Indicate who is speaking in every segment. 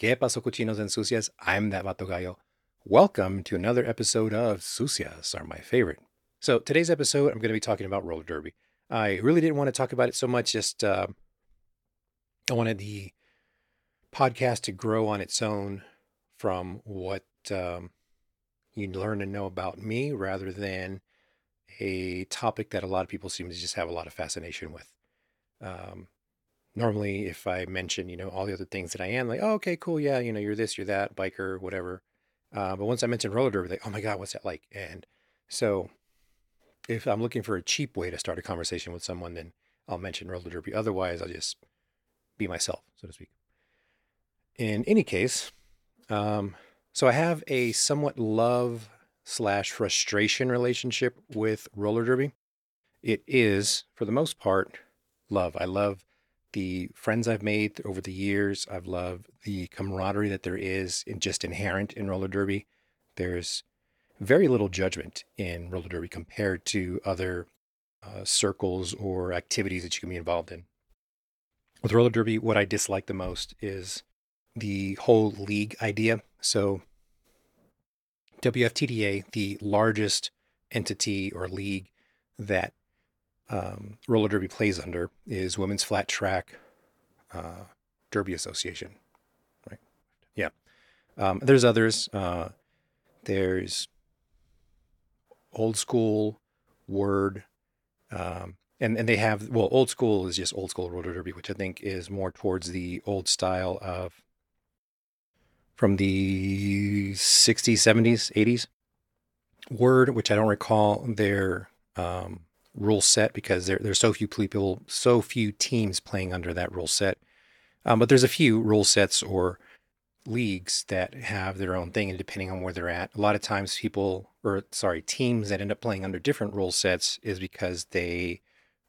Speaker 1: ¿Qué pasó, cochinos and sucias? I'm that vato gallo. Welcome to another episode of Sucias Are My Favorite. So, today's episode, I'm going to be talking about roller derby. I really didn't want to talk about it so much, just uh, I wanted the podcast to grow on its own from what um, you learn and know about me rather than a topic that a lot of people seem to just have a lot of fascination with. Um, normally, if I mention, you know, all the other things that I am, like, oh, okay, cool, yeah, you know, you're this, you're that, biker, whatever. Uh, but once I mention roller derby, like, oh my God, what's that like? And so if I'm looking for a cheap way to start a conversation with someone, then I'll mention roller derby. Otherwise, I'll just be myself, so to speak. In any case, um, so I have a somewhat love slash frustration relationship with roller derby. It is, for the most part, love. I love the friends I've made over the years. I've loved the camaraderie that there is in just inherent in roller derby. There's very little judgment in roller derby compared to other uh, circles or activities that you can be involved in. With roller derby, what I dislike the most is the whole league idea. So, WFTDA, the largest entity or league that um, roller derby plays under, is Women's Flat Track uh, Derby Association. Right? Yeah. Um, there's others. Uh, there's old school, word, um, and and they have well, old school is just old school roller derby, which I think is more towards the old style of from the 60s, 70s, 80s. Word, which I don't recall their um, rule set because there there's so few people, so few teams playing under that rule set. Um, but there's a few rule sets or leagues that have their own thing, and depending on where they're at, a lot of times people, or sorry, teams that end up playing under different rule sets is because they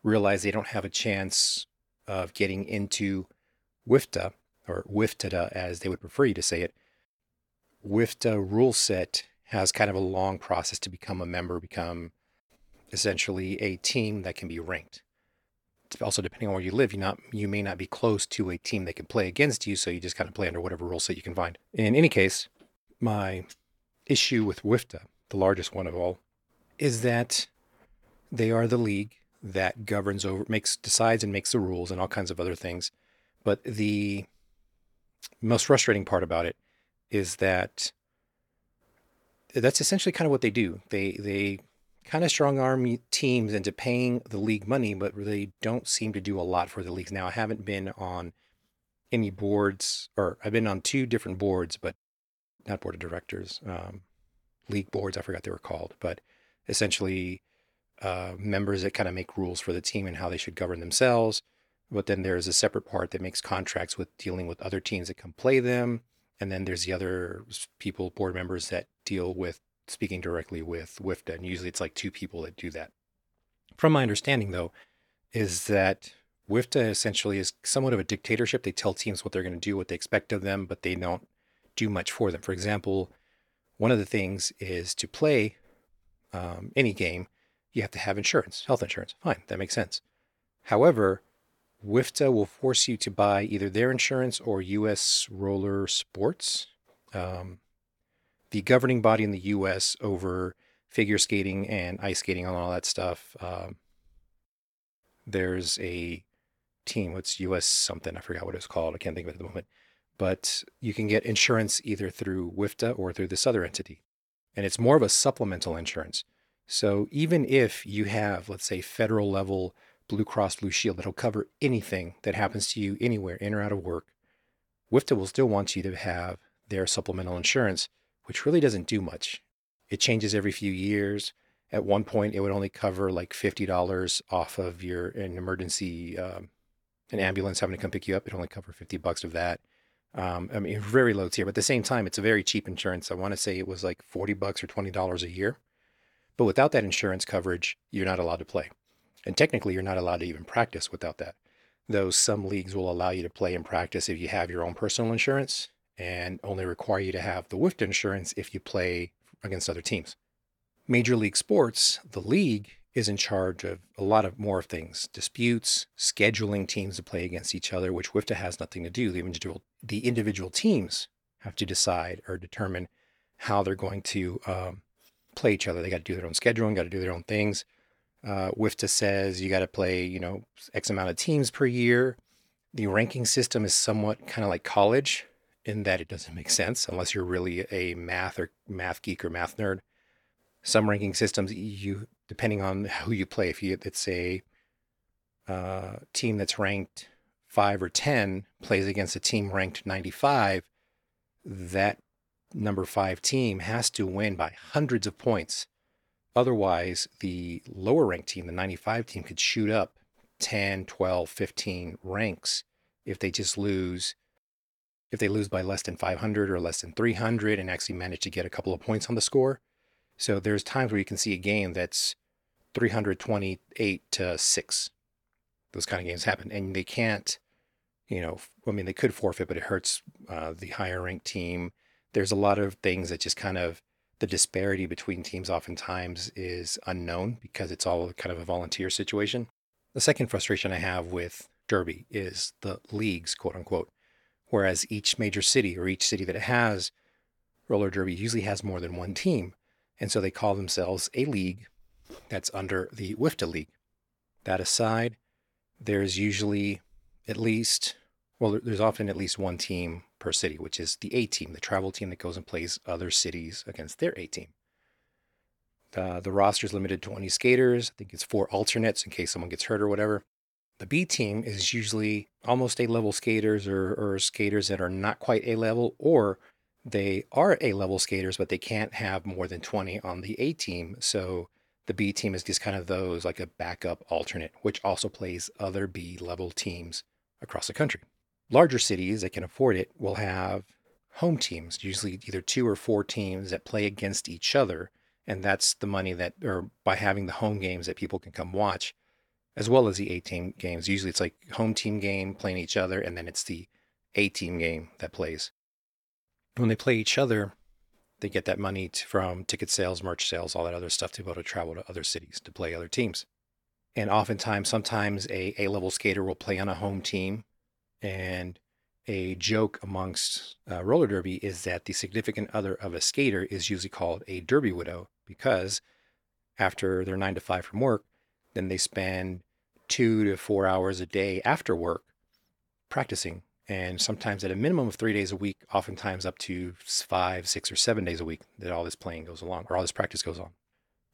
Speaker 1: realize they don't have a chance of getting into WIFTA or WIFTA as they would prefer you to say it, WIFTA rule set has kind of a long process to become a member, become essentially a team that can be ranked. Also, depending on where you live, you not you may not be close to a team that can play against you, so you just kind of play under whatever rule set you can find. In any case, my issue with WIFTA, the largest one of all, is that they are the league that governs over, makes, decides, and makes the rules, and all kinds of other things. But the most frustrating part about it is that that's essentially kind of what they do. They they kind of strong arm teams into paying the league money, but they don't seem to do a lot for the leagues. Now, I haven't been on any boards, or I've been on two different boards, but not board of directors, um, league boards. I forgot they were called, but essentially uh, members that kind of make rules for the team and how they should govern themselves. But then there's a separate part that makes contracts with dealing with other teams that can play them and then there's the other people, board members that deal with speaking directly with WIFTA. And usually it's like two people that do that. From my understanding, though, is that WIFTA essentially is somewhat of a dictatorship. They tell teams what they're going to do, what they expect of them, but they don't do much for them. For example, one of the things is to play um, any game, you have to have insurance, health insurance. Fine, that makes sense. However, WIFTA will force you to buy either their insurance or US Roller Sports, um, the governing body in the US over figure skating and ice skating and all that stuff. Um, there's a team, what's US something, I forgot what it's called, I can't think of it at the moment. But you can get insurance either through WIFTA or through this other entity. And it's more of a supplemental insurance. So even if you have, let's say, federal level Blue Cross Blue Shield that'll cover anything that happens to you anywhere, in or out of work. WIFTA will still want you to have their supplemental insurance, which really doesn't do much. It changes every few years. At one point, it would only cover like $50 off of your an emergency, um, an ambulance having to come pick you up. It only cover 50 bucks of that. Um, I mean, very low tier, but at the same time, it's a very cheap insurance. I want to say it was like 40 bucks or $20 a year. But without that insurance coverage, you're not allowed to play. And technically, you're not allowed to even practice without that. Though some leagues will allow you to play and practice if you have your own personal insurance and only require you to have the WIFTA insurance if you play against other teams. Major League Sports, the league, is in charge of a lot of more things disputes, scheduling teams to play against each other, which WIFTA has nothing to do. The individual, the individual teams have to decide or determine how they're going to um, play each other. They got to do their own scheduling, got to do their own things. Uh, WIFTA says you got to play, you know, X amount of teams per year. The ranking system is somewhat kind of like college in that it doesn't make sense unless you're really a math or math geek or math nerd. Some ranking systems, you depending on who you play, if you it's a uh, team that's ranked five or ten plays against a team ranked 95, that number five team has to win by hundreds of points. Otherwise, the lower ranked team, the 95 team, could shoot up 10, 12, 15 ranks if they just lose. If they lose by less than 500 or less than 300 and actually manage to get a couple of points on the score. So there's times where you can see a game that's 328 to 6. Those kind of games happen. And they can't, you know, I mean, they could forfeit, but it hurts uh, the higher ranked team there's a lot of things that just kind of the disparity between teams oftentimes is unknown because it's all kind of a volunteer situation. The second frustration I have with Derby is the leagues, quote unquote. Whereas each major city or each city that it has roller derby usually has more than one team. And so they call themselves a league that's under the WIFTA League. That aside, there's usually at least, well, there's often at least one team per city, which is the A team, the travel team that goes and plays other cities against their A team. Uh, the roster is limited to 20 skaters. I think it's four alternates in case someone gets hurt or whatever. The B team is usually almost A level skaters or, or skaters that are not quite A level, or they are A level skaters, but they can't have more than 20 on the A team. So the B team is just kind of those like a backup alternate, which also plays other B level teams across the country larger cities that can afford it will have home teams, usually either two or four teams that play against each other. And that's the money that, or by having the home games that people can come watch, as well as the A team games. Usually it's like home team game playing each other, and then it's the A team game that plays. When they play each other, they get that money from ticket sales, merch sales, all that other stuff to be able to travel to other cities to play other teams. And oftentimes, sometimes a A level skater will play on a home team and a joke amongst uh, roller derby is that the significant other of a skater is usually called a derby widow because after their nine to five from work, then they spend two to four hours a day after work practicing. And sometimes at a minimum of three days a week, oftentimes up to five, six, or seven days a week that all this playing goes along or all this practice goes on.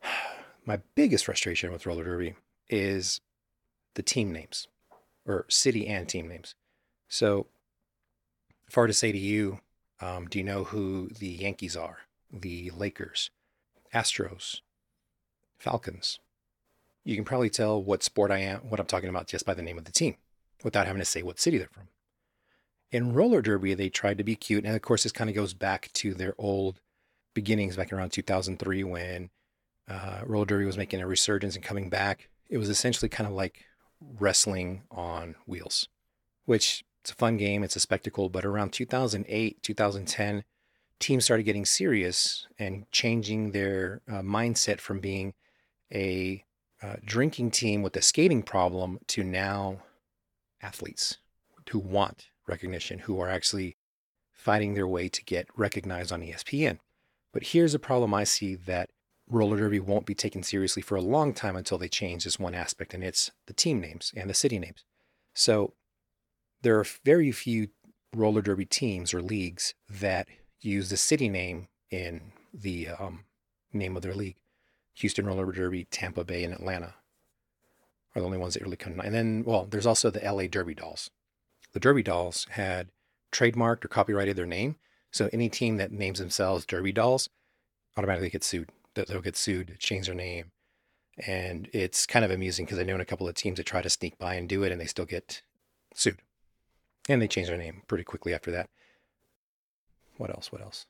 Speaker 1: My biggest frustration with roller derby is the team names or city and team names. So, if I were to say to you, um, do you know who the Yankees are? The Lakers, Astros, Falcons. You can probably tell what sport I am, what I'm talking about just by the name of the team without having to say what city they're from. In roller derby, they tried to be cute. And of course, this kind of goes back to their old beginnings back around 2003 when uh, roller derby was making a resurgence and coming back. It was essentially kind of like wrestling on wheels, which it's a fun game, it's a spectacle. But around 2008, 2010, teams started getting serious and changing their uh, mindset from being a uh, drinking team with a skating problem to now athletes who want recognition, who are actually fighting their way to get recognized on ESPN. But here's a problem I see that roller derby won't be taken seriously for a long time until they change this one aspect, and it's the team names and the city names. So there are very few roller derby teams or leagues that use the city name in the um, name of their league. Houston Roller Derby, Tampa Bay, and Atlanta are the only ones that really come. to mind. And then, well, there's also the LA Derby Dolls. The Derby Dolls had trademarked or copyrighted their name. So any team that names themselves Derby Dolls automatically gets sued. They'll get sued, change their name. And it's kind of amusing because I know a couple of teams that try to sneak by and do it and they still get sued. And they change their name pretty quickly after that. What else? What else?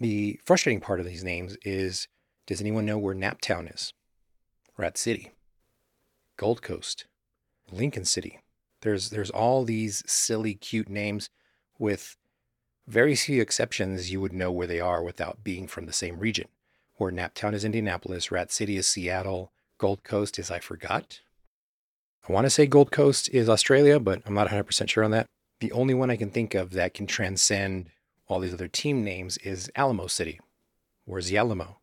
Speaker 1: The frustrating part of these names is does anyone know where Naptown is? Rat City, Gold Coast, Lincoln City. There's there's all these silly, cute names with very few exceptions you would know where they are without being from the same region. Where Naptown is Indianapolis, Rat City is Seattle, Gold Coast is I forgot. I want to say Gold Coast is Australia, but I'm not 100% sure on that. The only one I can think of that can transcend all these other team names is Alamo City. Where's the Alamo?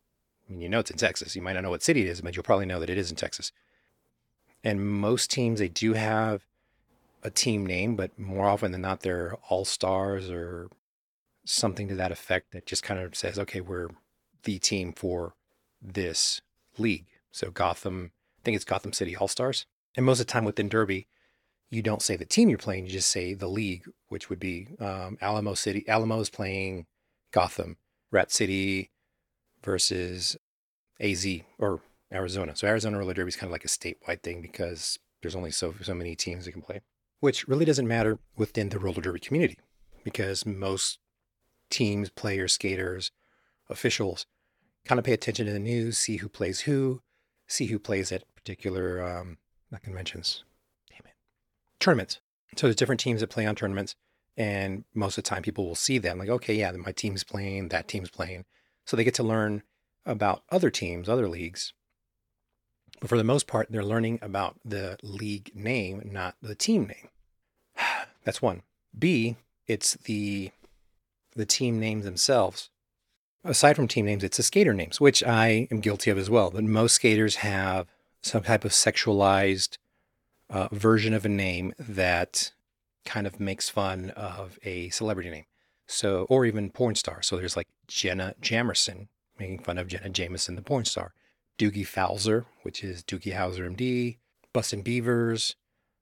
Speaker 1: Mean, you know it's in Texas. You might not know what city it is, but you'll probably know that it is in Texas. And most teams, they do have a team name, but more often than not, they're all stars or something to that effect that just kind of says, okay, we're the team for this league. So Gotham, I think it's Gotham City All Stars. And most of the time within Derby, you don't say the team you're playing, you just say the league, which would be um, Alamo City. Alamo is playing Gotham, Rat City versus AZ or Arizona. So Arizona roller derby is kind of like a statewide thing because there's only so so many teams that can play, which really doesn't matter within the roller derby community because most teams, players, skaters, officials kind of pay attention to the news, see who plays who, see who plays at particular um, not conventions, damn it, tournaments. So there's different teams that play on tournaments, and most of the time people will see them like, okay, yeah, my team's playing, that team's playing, so they get to learn about other teams, other leagues. But for the most part, they're learning about the league name, not the team name. That's one. B, it's the the team names themselves. Aside from team names, it's the skater names, which I am guilty of as well. But most skaters have some type of sexualized uh, version of a name that kind of makes fun of a celebrity name. So, or even porn star. So there's like Jenna Jamerson making fun of Jenna Jameson, the porn star. Doogie Fowler, which is Doogie Howser MD, Bustin' Beavers,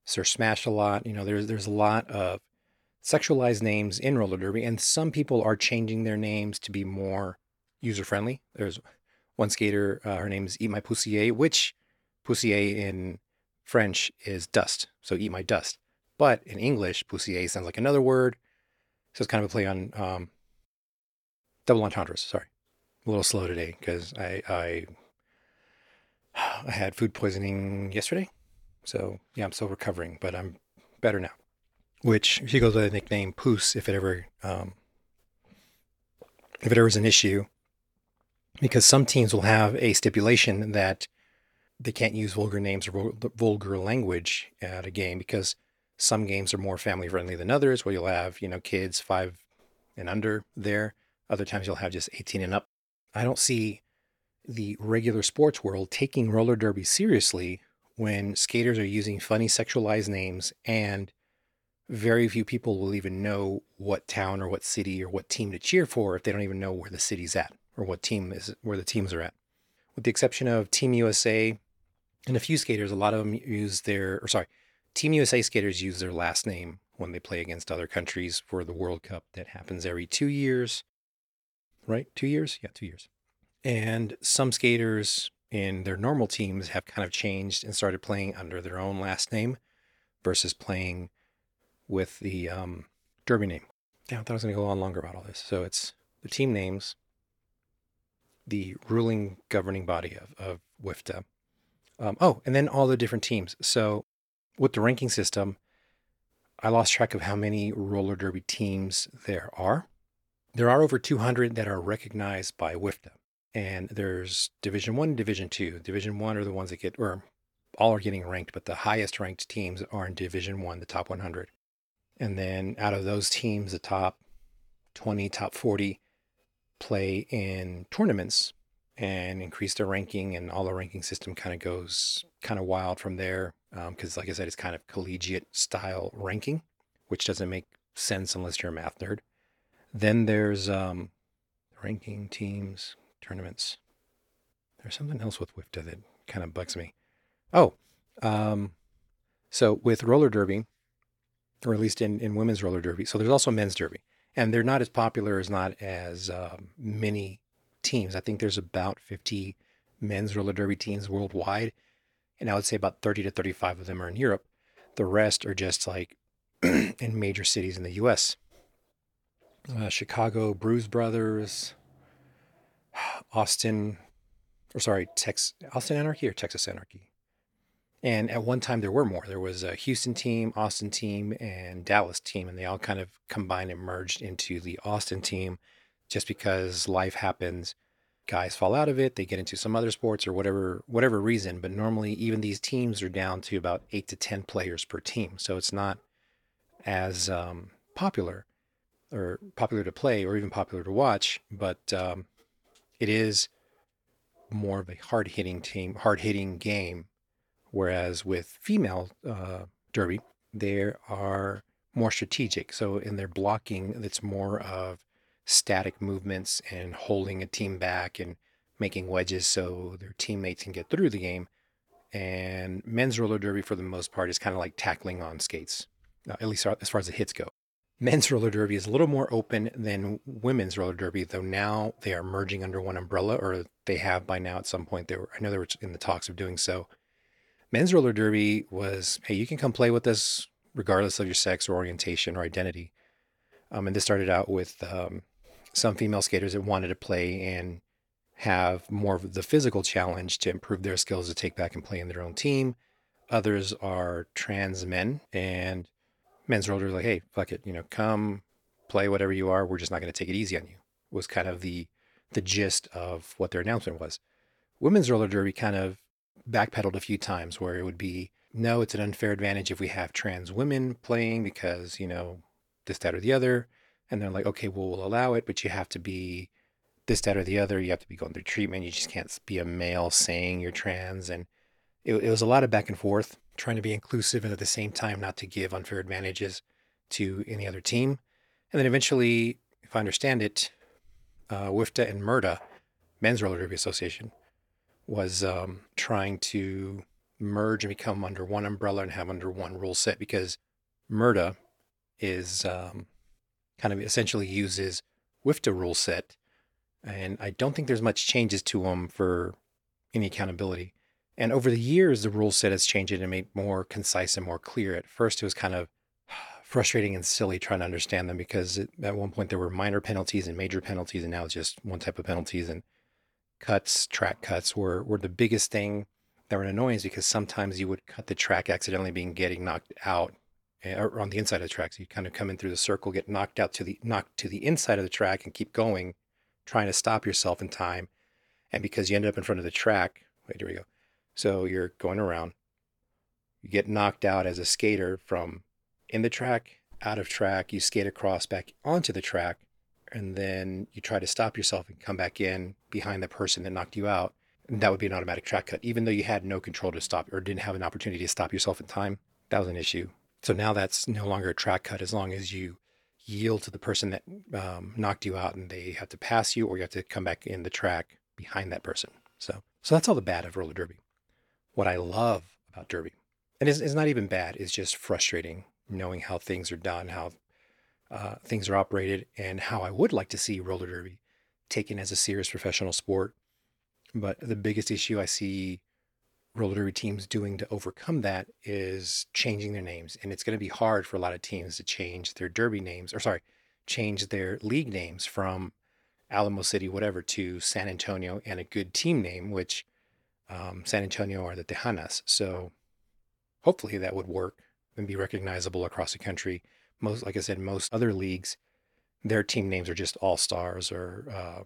Speaker 1: Sir Smash a lot. You know, there's there's a lot of sexualized names in roller derby, and some people are changing their names to be more user friendly. There's one skater, uh, her name is Eat My Poussier, which Poussier in French is dust. So eat my dust. But in English, Poussier sounds like another word. So it's kind of a play on um, double entendres. Sorry. A little slow today because I, I I had food poisoning yesterday. So yeah, I'm still recovering, but I'm better now. Which she goes by the nickname Poos if it ever um, if it ever is an issue. Because some teams will have a stipulation that they can't use vulgar names or vulgar language at a game because some games are more family friendly than others where you'll have, you know, kids five and under there. Other times you'll have just 18 and up. I don't see the regular sports world taking roller derby seriously when skaters are using funny sexualized names and very few people will even know what town or what city or what team to cheer for if they don't even know where the city's at or what team is where the teams are at. With the exception of Team USA and a few skaters, a lot of them use their, or sorry, Team USA skaters use their last name when they play against other countries for the World Cup that happens every two years. Right? Two years? Yeah, two years. And some skaters in their normal teams have kind of changed and started playing under their own last name versus playing with the um, derby name. Yeah, I thought I was going to go on longer about all this. So it's the team names, the ruling governing body of, of WIFTA, um, oh, and then all the different teams. So with the ranking system, I lost track of how many roller derby teams there are. There are over 200 that are recognized by WIFTA. And there's Division 1 and Division 2. Division 1 are the ones that get or all are getting ranked, but the highest ranked teams are in Division 1, the top 100. And then out of those teams, the top 20, top 40 play in tournaments and increase their ranking and all the ranking system kind of goes kind of wild from there because um, like i said it's kind of collegiate style ranking which doesn't make sense unless you're a math nerd then there's um, ranking teams tournaments there's something else with WIFTA that kind of bugs me oh um, so with roller derby or at least in, in women's roller derby so there's also men's derby and they're not as popular as not as um, many teams. I think there's about 50 men's roller derby teams worldwide. And I would say about 30 to 35 of them are in Europe. The rest are just like in major cities in the US. Uh, Chicago Bruise Brothers, Austin, or sorry, Tex, Austin Anarchy or Texas Anarchy. And at one time there were more. There was a Houston team, Austin team, and Dallas team, and they all kind of combined and merged into the Austin team just because life happens guys fall out of it they get into some other sports or whatever whatever reason but normally even these teams are down to about 8 to 10 players per team so it's not as um, popular or popular to play or even popular to watch, but um, it is more of a hard hitting team, hard hitting game. Whereas with female uh, derby, they are more strategic. So in their blocking, it's more of static movements and holding a team back and making wedges so their teammates can get through the game. And men's roller derby, for the most part, is kind of like tackling on skates, uh, at least as far as the hits go. Men's roller derby is a little more open than women's roller derby, though now they are merging under one umbrella, or they have by now at some point. They were, I know they were in the talks of doing so. Men's roller derby was, hey, you can come play with us regardless of your sex or orientation or identity. Um, and this started out with um, some female skaters that wanted to play and have more of the physical challenge to improve their skills to take back and play in their own team. Others are trans men and men's roller like, hey, fuck it, you know, come play whatever you are. We're just not going to take it easy on you. Was kind of the the gist of what their announcement was. Women's roller derby kind of backpedaled a few times where it would be, no, it's an unfair advantage if we have trans women playing because, you know, this, that, or the other. And they're like, okay, well, we'll allow it, but you have to be this, that, or the other. You have to be going through treatment. You just can't be a male saying you're trans. And it, it was a lot of back and forth, trying to be inclusive and at the same time not to give unfair advantages to any other team. And then eventually, if I understand it, uh, WIFTA and MURDA, Men's Roller Derby Association, was um, trying to merge and become under one umbrella and have under one rule set because MURDA is um, kind of essentially uses WIFTA rule set and I don't think there's much changes to them for any accountability. And over the years, the rule set has changed and made more concise and more clear. At first, it was kind of frustrating and silly trying to understand them because at one point there were minor penalties and major penalties, and now it's just one type of penalties. And cuts, track cuts were were the biggest thing that were an annoyance because sometimes you would cut the track accidentally being getting knocked out Eh, or on the inside of the track. So you kind of come in through the circle, get knocked out to the knocked to the inside of the track, and keep going trying to stop yourself in time. And because you end up in front of the track, wait, here we go. So you're going around, you get knocked out as a skater from in the track, out of track, you skate across back onto the track, and then you try to stop yourself and come back in behind the person that knocked you out. And that would be an automatic track cut, even though you had no control to stop or didn't have an opportunity to stop yourself in time. That was an issue. So now that's no longer a track cut as long as you yield to the person that um, knocked you out and they have to pass you or you have to come back in the track behind that person. So, so that's all the bad of roller derby. What I love about derby, and it's, it's not even bad, it's just frustrating knowing how things are done, how uh, things are operated, and how I would like to see roller derby taken as a serious professional sport. But the biggest issue I see roller derby teams doing to overcome that is changing their names. And it's going to be hard for a lot of teams to change their derby names, or sorry, change their league names from Alamo City, whatever, to San Antonio and a good team name, which um, San Antonio are the Tejanas. So hopefully that would work and be recognizable across the country. Most, like I said, most other leagues, their team names are just All Stars or uh,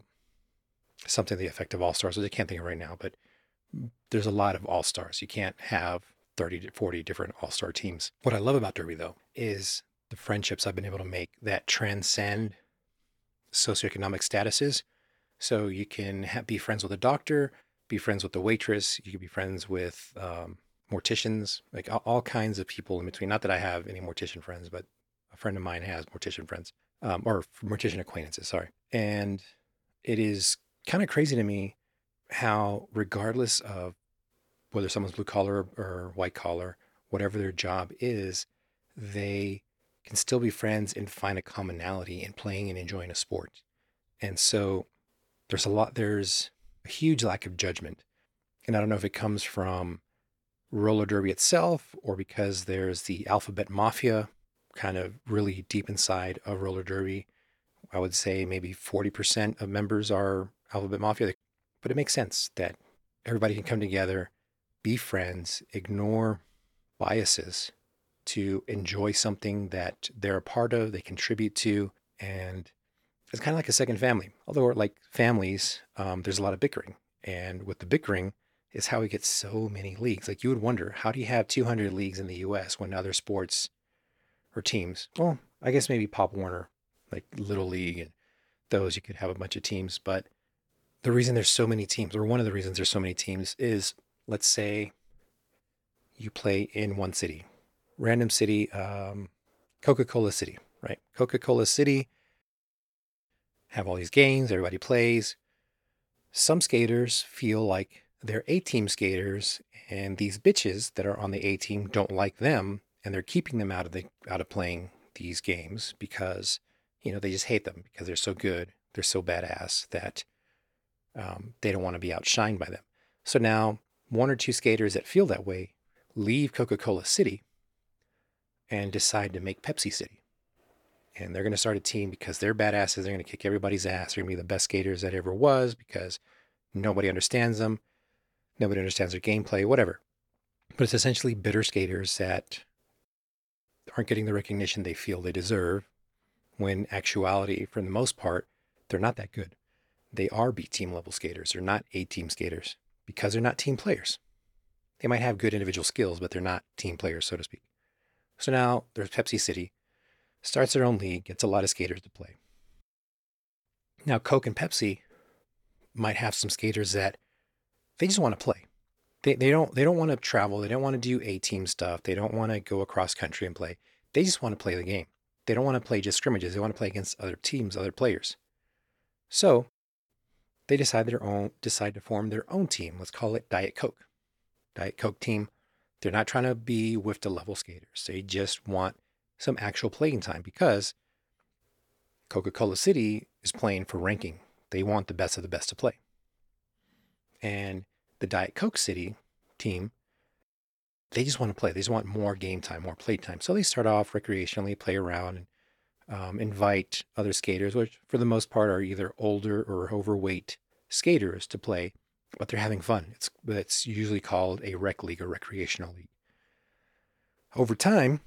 Speaker 1: something to the effect of All Stars, I can't think of right now. But there's a lot of all stars. You can't have 30 to 40 different all star teams. What I love about Derby, though, is the friendships I've been able to make that transcend socioeconomic statuses. So you can ha- be friends with a doctor, be friends with the waitress, you can be friends with um, morticians, like all, all, kinds of people in between. Not that I have any mortician friends, but a friend of mine has mortician friends um, or mortician acquaintances, sorry. And it is kind of crazy to me how, regardless of whether someone's blue collar or white collar, whatever their job is, they can still be friends and find a commonality in playing and enjoying a sport. And so there's a lot, there's a huge lack of judgment. And I don't know if it comes from roller derby itself or because there's the alphabet mafia kind of really deep inside of roller derby. I would say maybe 40% of members are alphabet mafia. But it makes sense that everybody can come together, be friends, ignore biases to enjoy something that they're a part of, they contribute to, and it's kind of like a second family. Although, like families, um, there's a lot of bickering, and with the bickering is how we get so many leagues. Like you would wonder, how do you have 200 leagues in the U.S. when other sports or teams. Well, I guess maybe Pop Warner, like Little League and those, you could have a bunch of teams. But the reason there's so many teams, or one of the reasons there's so many teams, is let's say you play in one city, random city, um, Coca Cola City, right? Coca Cola City have all these games, everybody plays. Some skaters feel like they're A team skaters, and these bitches that are on the A team don't like them, and they're keeping them out of the out of playing these games because you know they just hate them because they're so good, they're so badass that um, they don't want to be outshined by them. So now one or two skaters that feel that way leave Coca Cola City and decide to make Pepsi City. And they're going to start a team because they're badasses. They're going to kick everybody's ass. They're going to be the best skaters that ever was because nobody understands them. Nobody understands their gameplay, whatever. But it's essentially bitter skaters that aren't getting the recognition they feel they deserve when actuality, for the most part, they're not that good. They are B team level skaters. They're not A team skaters because they're not team players. They might have good individual skills, but they're not team players, so to speak. So now there's Pepsi City, starts their own league, gets a lot of skaters to play. Now, Coke and Pepsi might have some skaters that they just want to play. They, they don't they don't want to travel. They don't want to do A team stuff. They don't want to go across country and play. They just want to play the game. They don't want to play just scrimmages. They want to play against other teams, other players. So they decide their own decide to form their own team. Let's call it Diet Coke. Diet Coke team. They're not trying to be with the level skaters. They just want some actual playing time because Coca-Cola City is playing for ranking. They want the best of the best to play. And the Diet Coke City team, they just want to play. They just want more game time, more play time. So they start off recreationally, play around, and um, invite other skaters, which for the most part are either older or overweight skaters to play, but they're having fun. It's it's usually called a rec league or recreational league. Over time,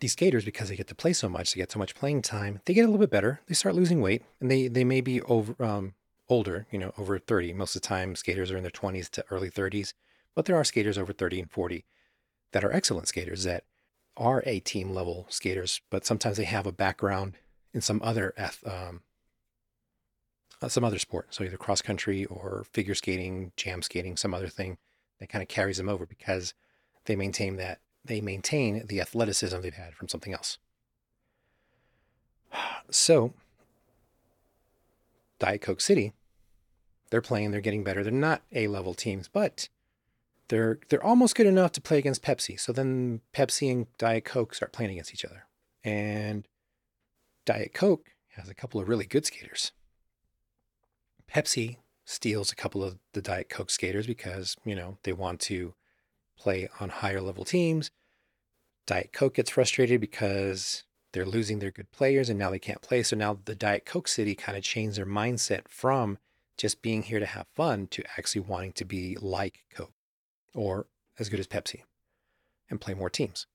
Speaker 1: these skaters, because they get to play so much, they get so much playing time, they get a little bit better. They start losing weight, and they they may be over um, older, you know, over 30. Most of the time, skaters are in their 20s to early 30s, but there are skaters over 30 and 40 that are excellent skaters that are A team level skaters, but sometimes they have a background in some other um, uh, some other sport. So either cross country or figure skating, jam skating, some other thing that kind of carries them over because they maintain that they maintain the athleticism they've had from something else. So Diet Coke City, they're playing, they're getting better. They're not A level teams, but they're they're almost good enough to play against Pepsi. So then Pepsi and Diet Coke start playing against each other. And Diet Coke has a couple of really good skaters. Pepsi steals a couple of the Diet Coke skaters because, you know, they want to play on higher level teams. Diet Coke gets frustrated because they're losing their good players and now they can't play. So now the Diet Coke City kind of changed their mindset from just being here to have fun to actually wanting to be like Coke or as good as Pepsi and play more teams.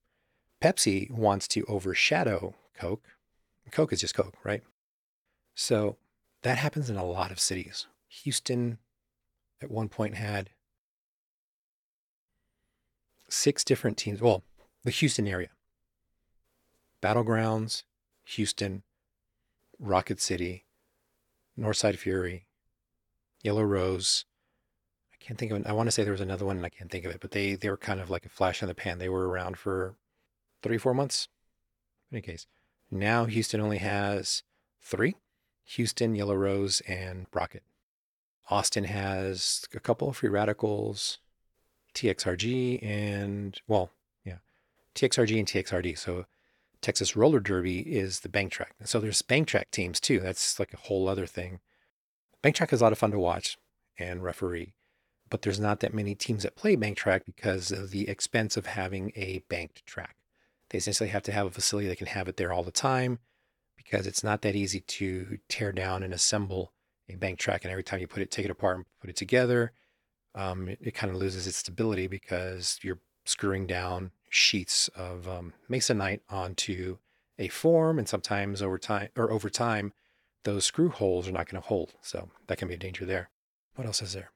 Speaker 1: Pepsi wants to overshadow Coke. Coke is just Coke, right? So that happens in a lot of cities. Houston at one point had six different teams. Well, the Houston area Battlegrounds, Houston, Rocket City, Northside Fury, Yellow Rose. Can't think of it. I want to say there was another one and I can't think of it, but they, they were kind of like a flash in the pan. They were around for three, four months. In any case, now Houston only has three Houston, Yellow Rose, and Rocket. Austin has a couple of free radicals, TXRG, and well, yeah, TXRG and TXRD. So Texas Roller Derby is the bank track. So there's bank track teams too. That's like a whole other thing. Bank track is a lot of fun to watch and referee, but there's not that many teams that play bank track because of the expense of having a banked track. They essentially have to have a facility that can have it there all the time because it's not that easy to tear down and assemble a bank track. And every time you put it, take it apart and put it together, um, it, it, kind of loses its stability because you're screwing down sheets of um, masonite onto a form, and sometimes over time or over time, those screw holes are not going to hold. So that can be a danger there. What else is there?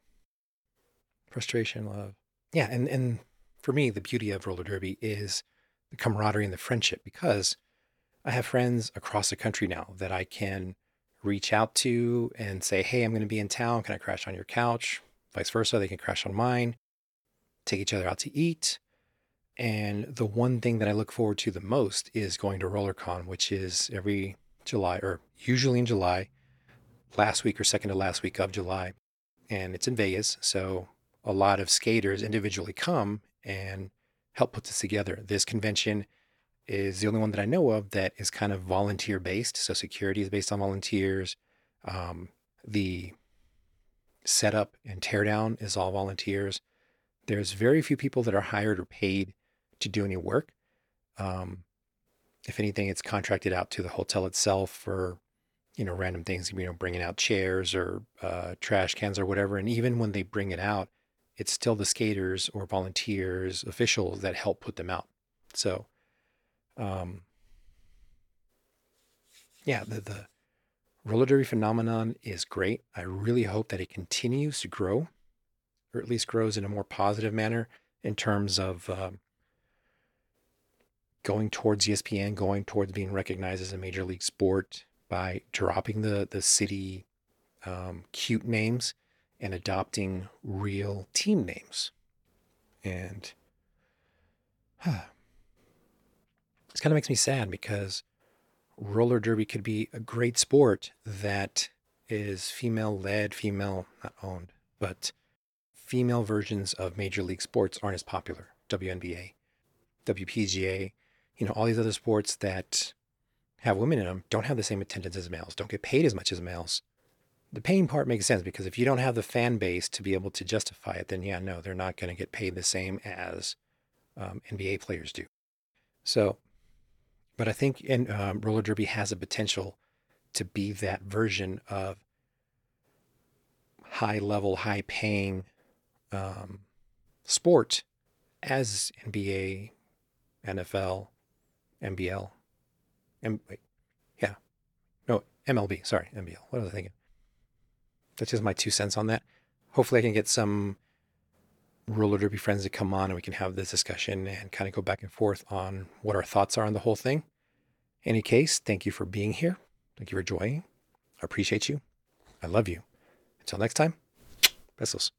Speaker 1: Frustration, love. Yeah, and and for me, the beauty of roller derby is the camaraderie and the friendship because I have friends across the country now that I can reach out to and say, Hey, I'm going to be in town. Can I crash on your couch? Vice versa. They can crash on mine, take each other out to eat. And the one thing that I look forward to the most is going to RollerCon, which is every July or usually in July, last week or second to last week of July. And it's in Vegas. So a lot of skaters individually come and help put this together. This convention is the only one that I know of that is kind of volunteer based. So security is based on volunteers. Um, the setup and teardown is all volunteers. There's very few people that are hired or paid to do any work. Um, if anything, it's contracted out to the hotel itself for, you know, random things, you know, bringing out chairs or uh, trash cans or whatever. And even when they bring it out, it's still the skaters or volunteers, officials that help put them out. So, um, yeah, the, the roller derby phenomenon is great. I really hope that it continues to grow, or at least grows in a more positive manner in terms of um, going towards ESPN, going towards being recognized as a major league sport by dropping the the city um, cute names and adopting real team names. And huh, this kind of makes me sad because roller derby could be a great sport that is female led, female not owned, but female versions of major league sports aren't as popular. WNBA, WPGA, you know, all these other sports that have women in them don't have the same attendance as males, don't get paid as much as males. The paying part makes sense because if you don't have the fan base to be able to justify it, then yeah, no, they're not going to get paid the same as um, NBA players do. So, but I think in, um, roller derby has a potential to be that version of high level, high paying um, sport as NBA, NFL, NBL, M- wait, yeah, no, MLB. Sorry, NBL. What was I thinking? That's just my two cents on that. Hopefully, I can get some roller derby friends to come on and we can have this discussion and kind of go back and forth on what our thoughts are on the whole thing. In any case, thank you for being here. Thank you for joining. I appreciate you. I love you. Until next time, besos.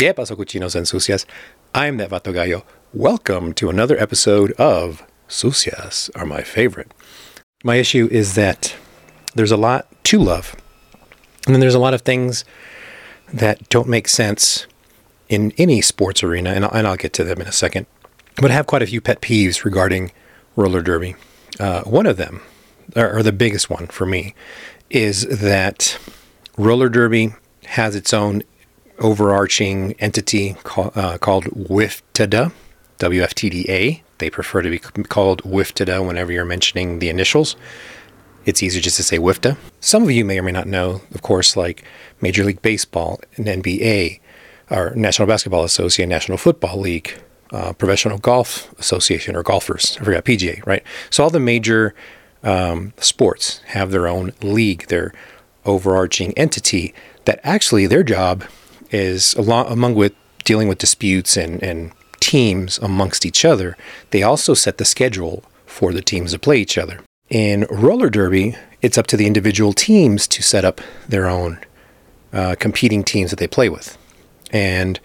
Speaker 1: ¿Qué pasó, cochinos and sucias? I'm that Vato Gallo. Welcome to another episode of Sucias Are My Favorite. My issue is that there's a lot to love, and then there's a lot of things that don't make sense in any sports arena, and I'll, get to them in a second. But I have quite a few pet peeves regarding roller derby. Uh, one of them, or the biggest one for me, is that roller derby has its own overarching entity uh, called WIFTDA, WFTDA. They prefer to be called WIFTDA whenever you're mentioning the initials. It's easier just to say WIFTA. Some of you may or may not know, of course, like Major League Baseball and NBA, or National Basketball Association, National Football League, uh, Professional Golf Association, or golfers. I forgot PGA, right? So all the major um, sports have their own league, their overarching entity that actually their job is along among with dealing with disputes and, and teams amongst each other, they also set the schedule for the teams to play each other. In roller derby, it's up to the individual teams to set up their own uh, competing teams that they play with. And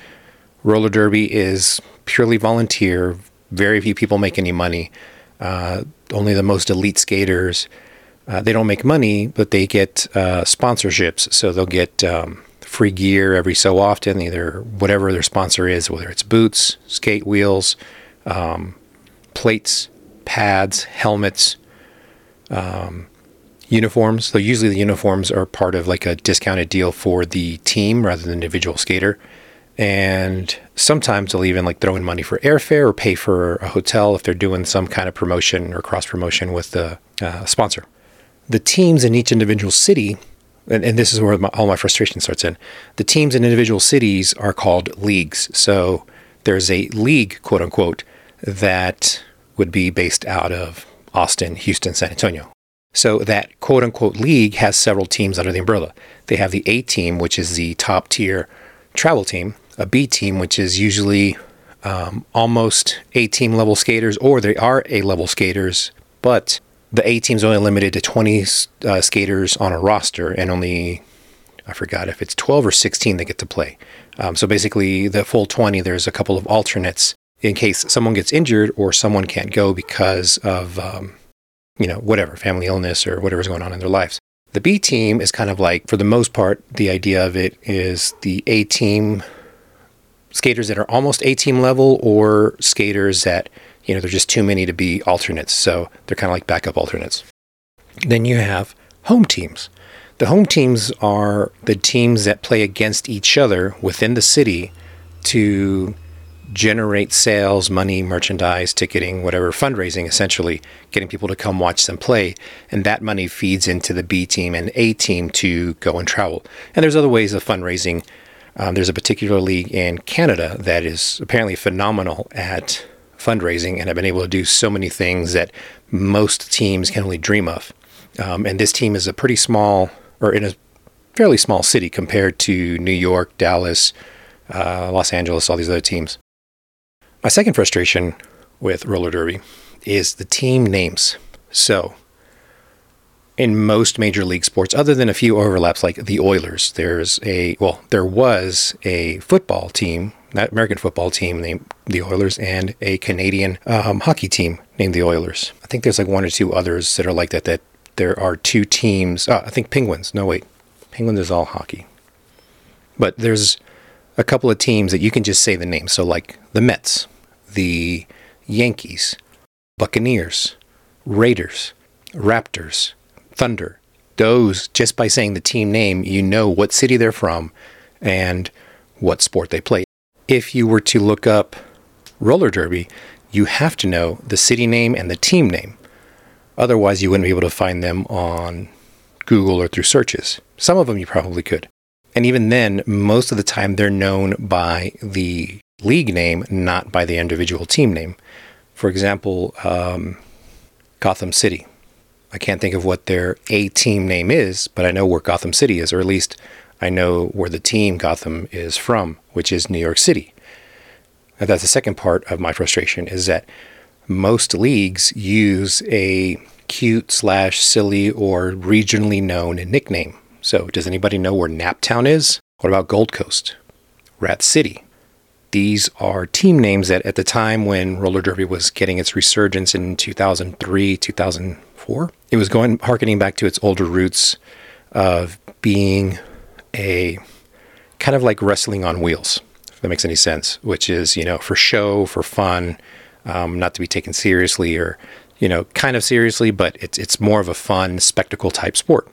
Speaker 1: roller derby is purely volunteer. Very few people make any money. Uh, only the most elite skaters. Uh, they don't make money, but they get uh, sponsorships. So they'll get um, free gear every so often, either whatever their sponsor is, whether it's boots, skate wheels, um, plates, pads, helmets, um, uniforms. So usually the uniforms are part of like a discounted deal for the team rather than individual skater. And sometimes they'll even like throw in money for airfare or pay for a hotel if they're doing some kind of promotion or cross promotion with the uh, sponsor. The teams in each individual city and, and this is where my, all my frustration starts in. The teams in individual cities are called leagues. So there's a league, quote unquote, that would be based out of Austin, Houston, San Antonio. So that quote unquote league has several teams under the umbrella. They have the A team, which is the top tier travel team, a B team, which is usually um, almost A team level skaters, or they are A level skaters, but the A team's only limited to 20 uh, skaters on a roster, and only I forgot if it's 12 or 16 that get to play. Um, so basically, the full 20, there's a couple of alternates in case someone gets injured or someone can't go because of, um, you know, whatever, family illness or whatever's going on in their lives. The B team is kind of like, for the most part, the idea of it is the A team skaters that are almost A team level or skaters that you know, there's just too many to be alternates. So they're kind of like backup alternates. Then you have home teams. The home teams are the teams that play against each other within the city to generate sales, money, merchandise, ticketing, whatever, fundraising essentially, getting people to come watch them play. And that money feeds into the B team and A team to go and travel. And there's other ways of fundraising. Um, there's a particular league in Canada that is apparently phenomenal at fundraising and have been able to do so many things that most teams can only dream of. Um, and this team is a pretty small, or in a fairly small city compared to New York, Dallas, uh, Los Angeles, all these other teams. My second frustration with roller derby is the team names. So, in most major league sports, other than a few overlaps like the Oilers, there's a, well, there was a football team that American football team named the Oilers and a Canadian um, hockey team named the Oilers. I think there's like one or two others that are like that. That there are two teams. Oh, I think Penguins. No, wait, Penguins is all hockey. But there's a couple of teams that you can just say the name. So like the Mets, the Yankees, Buccaneers, Raiders, Raptors, Thunder. Those just by saying the team name, you know what city they're from and what sport they play if you were to look up roller derby, you have to know the city name and the team name. Otherwise, you wouldn't be able to find them on Google or through searches. Some of them you probably could. And even then, most of the time they're known by the league name, not by the individual team name. For example, um, Gotham City. I can't think of what their A team name is, but I know where Gotham City is, or at least I know where the team Gotham is from, which is New York City. And that's the second part of my frustration is that most leagues use a cute slash silly or regionally known nickname. So does anybody know where Naptown is? What about Gold Coast? Rat City? these are team names that at the time when roller derby was getting its resurgence in 2003, 2004, it was going harkening back to its older roots of being a kind of like wrestling on wheels, if that makes any sense, which is, you know, for show, for fun, um, not to be taken seriously or, you know, kind of seriously, but it's, it's more of a fun spectacle type sport.